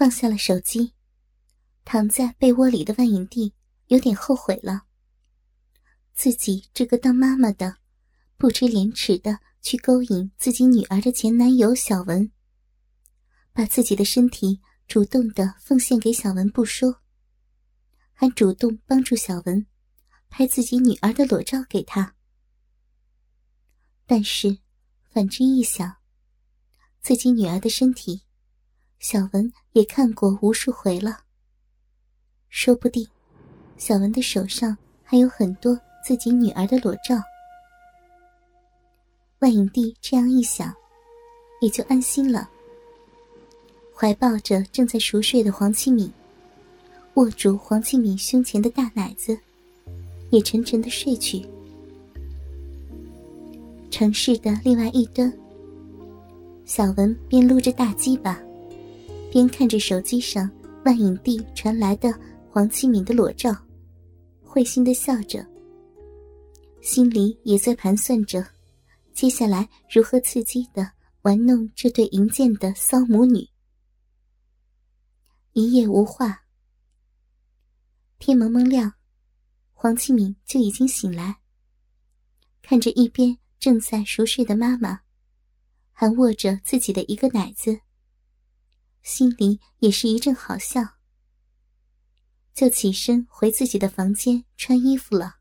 放下了手机，躺在被窝里的万影帝有点后悔了。自己这个当妈妈的，不知廉耻的去勾引自己女儿的前男友小文，把自己的身体主动的奉献给小文不说，还主动帮助小文拍自己女儿的裸照给他。但是，反之一想，自己女儿的身体，小文也看过无数回了。说不定，小文的手上还有很多。自己女儿的裸照，万影帝这样一想，也就安心了。怀抱着正在熟睡的黄启敏，握住黄启敏胸前的大奶子，也沉沉的睡去。城市的另外一端，小文边撸着大鸡巴，边看着手机上万影帝传来的黄启敏的裸照，会心的笑着。心里也在盘算着，接下来如何刺激的玩弄这对淫贱的骚母女。一夜无话，天蒙蒙亮，黄启敏就已经醒来，看着一边正在熟睡的妈妈，还握着自己的一个奶子，心里也是一阵好笑，就起身回自己的房间穿衣服了。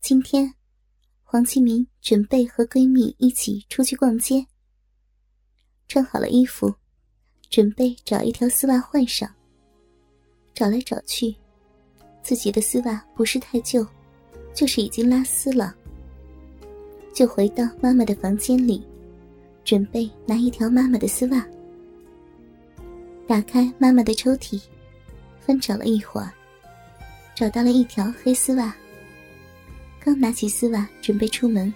今天，黄启明准备和闺蜜一起出去逛街。穿好了衣服，准备找一条丝袜换上。找来找去，自己的丝袜不是太旧，就是已经拉丝了。就回到妈妈的房间里，准备拿一条妈妈的丝袜。打开妈妈的抽屉，翻找了一会儿，找到了一条黑丝袜。刚拿起丝袜准备出门，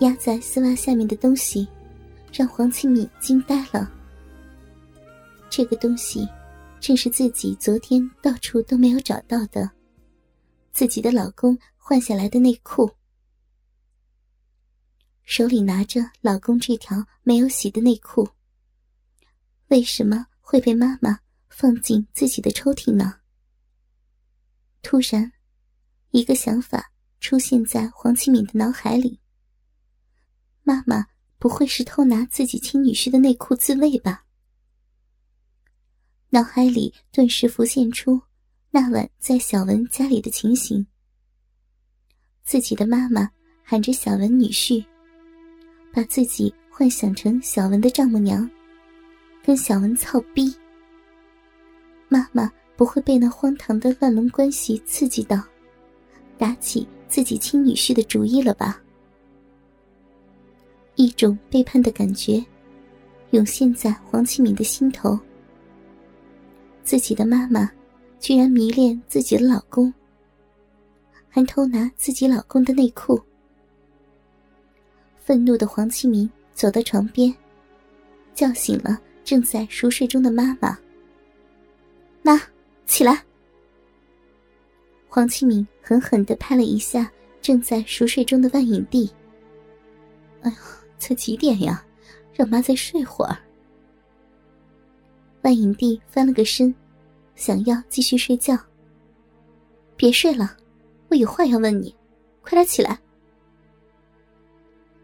压在丝袜下面的东西，让黄庆敏惊呆了。这个东西，正是自己昨天到处都没有找到的，自己的老公换下来的内裤。手里拿着老公这条没有洗的内裤，为什么会被妈妈放进自己的抽屉呢？突然，一个想法。出现在黄启敏的脑海里。妈妈不会是偷拿自己亲女婿的内裤自慰吧？脑海里顿时浮现出那晚在小文家里的情形。自己的妈妈喊着小文女婿，把自己幻想成小文的丈母娘，跟小文操逼。妈妈不会被那荒唐的乱伦关系刺激到，打起。自己亲女婿的主意了吧？一种背叛的感觉涌现在黄启敏的心头。自己的妈妈居然迷恋自己的老公，还偷拿自己老公的内裤。愤怒的黄启明走到床边，叫醒了正在熟睡中的妈妈：“妈，起来！”黄启明狠狠的拍了一下正在熟睡中的万影帝。哎呀，才几点呀，让妈再睡会儿。万影帝翻了个身，想要继续睡觉。别睡了，我有话要问你，快点起来。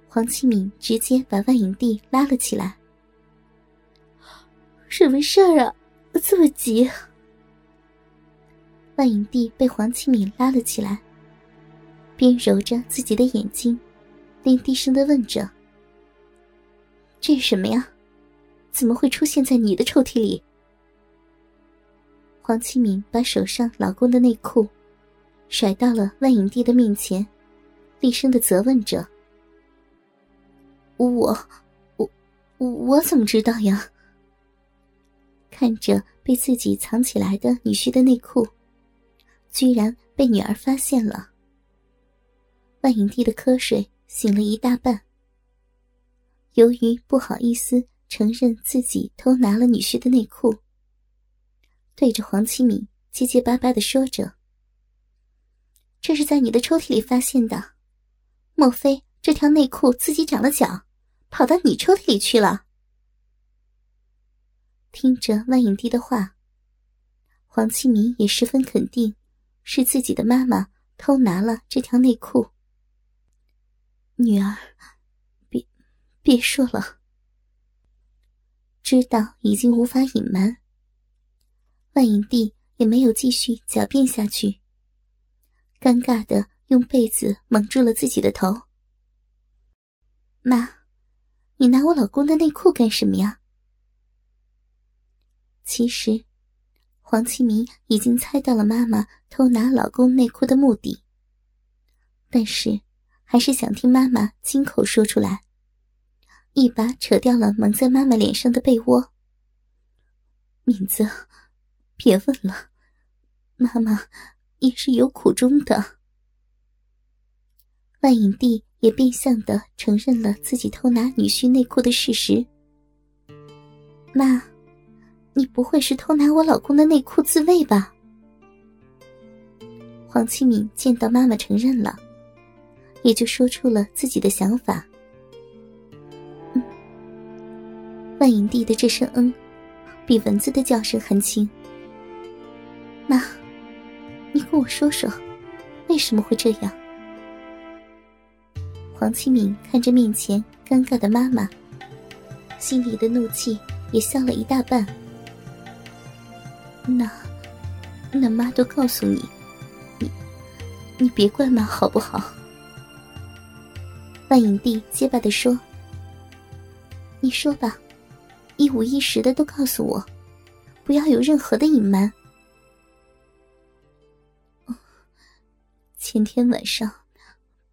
黄启敏直接把万影帝拉了起来。什么事儿啊，这么急？万影帝被黄启敏拉了起来，边揉着自己的眼睛，边低声的问着：“这是什么呀？怎么会出现在你的抽屉里？”黄启敏把手上老公的内裤甩到了万影帝的面前，厉声的责问着：“我，我，我怎么知道呀？”看着被自己藏起来的女婿的内裤。居然被女儿发现了。万影帝的瞌睡醒了一大半。由于不好意思承认自己偷拿了女婿的内裤，对着黄启敏结结巴巴的说着：“这是在你的抽屉里发现的，莫非这条内裤自己长了脚，跑到你抽屉里去了？”听着万影帝的话，黄启明也十分肯定，是自己的妈妈偷拿了这条内裤。女儿，别别说了。知道已经无法隐瞒，万影帝也没有继续狡辩下去，尴尬的用被子蒙住了自己的头。妈，你拿我老公的内裤干什么呀？其实，黄启明已经猜到了妈妈偷拿老公内裤的目的，但是还是想听妈妈亲口说出来。一把扯掉了蒙在妈妈脸上的被窝。敏子，别问了，妈妈也是有苦衷的。万影帝也变相的承认了自己偷拿女婿内裤的事实。妈。你不会是偷拿我老公的内裤自慰吧？黄启敏见到妈妈承认了，也就说出了自己的想法。嗯，万影帝的这声“嗯”，比蚊子的叫声还轻。妈，你跟我说说，为什么会这样？黄启敏看着面前尴尬的妈妈，心里的怒气也消了一大半。那，那妈都告诉你，你，你别怪妈好不好？万影帝结巴的说：“你说吧，一五一十的都告诉我，不要有任何的隐瞒。”前天晚上，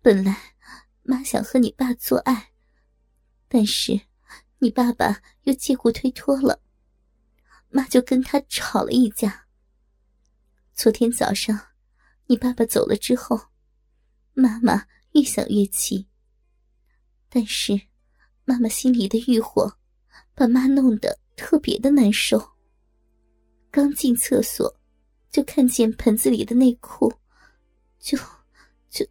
本来妈想和你爸做爱，但是你爸爸又借故推脱了。妈就跟他吵了一架。昨天早上，你爸爸走了之后，妈妈越想越气。但是，妈妈心里的欲火，把妈弄得特别的难受。刚进厕所，就看见盆子里的内裤，就，就，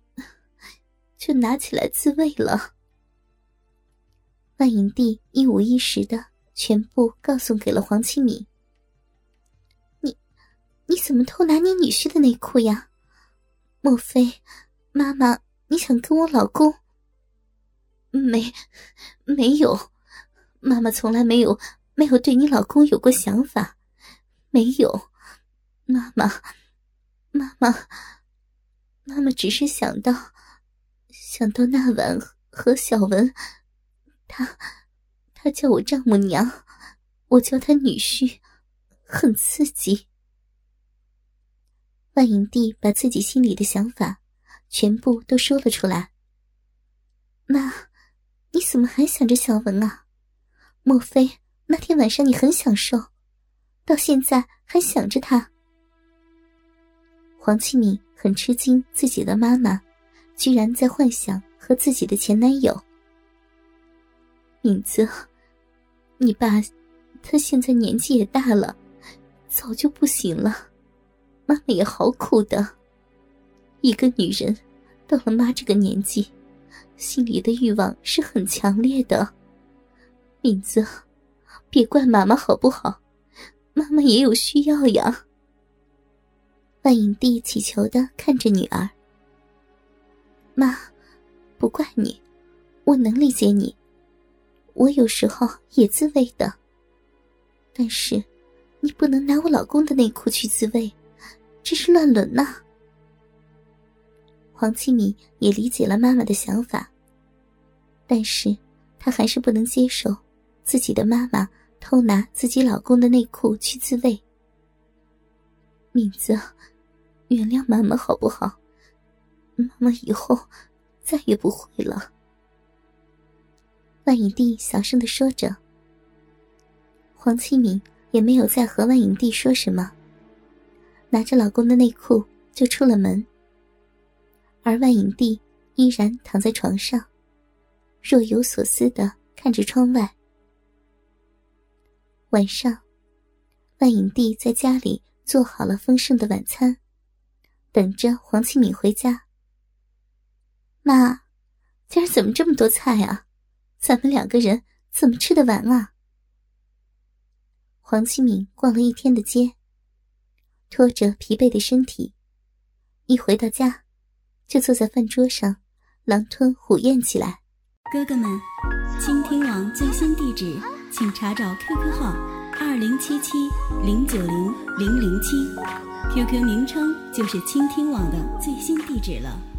就拿起来自慰了。万影帝一五一十的全部告诉给了黄清敏。你怎么偷拿你女婿的内裤呀？莫非妈妈你想跟我老公？没，没有，妈妈从来没有没有对你老公有过想法，没有，妈妈，妈妈，妈妈只是想到想到那晚和小文，他他叫我丈母娘，我叫他女婿，很刺激。万影帝把自己心里的想法全部都说了出来。妈，你怎么还想着小文啊？莫非那天晚上你很享受，到现在还想着他？黄启敏很吃惊，自己的妈妈居然在幻想和自己的前男友。敏子，你爸他现在年纪也大了，早就不行了。妈妈也好苦的。一个女人到了妈这个年纪，心里的欲望是很强烈的。敏子，别怪妈妈好不好？妈妈也有需要呀。万影帝乞求的看着女儿。妈，不怪你，我能理解你。我有时候也自慰的，但是你不能拿我老公的内裤去自慰。这是乱伦呐！黄启敏也理解了妈妈的想法，但是她还是不能接受自己的妈妈偷拿自己老公的内裤去自慰。敏子，原谅妈妈好不好？妈妈以后再也不会了。万影帝小声的说着，黄启敏也没有再和万影帝说什么。拿着老公的内裤就出了门，而万影帝依然躺在床上，若有所思的看着窗外。晚上，万影帝在家里做好了丰盛的晚餐，等着黄启敏回家。妈，今儿怎么这么多菜啊？咱们两个人怎么吃得完啊？黄启敏逛了一天的街，拖着疲惫的身体，一回到家，就坐在饭桌上，狼吞虎咽起来。哥哥们，倾听网最新地址，请查找 QQ 号二零七七零九零零零七，QQ 名称就是倾听网的最新地址了。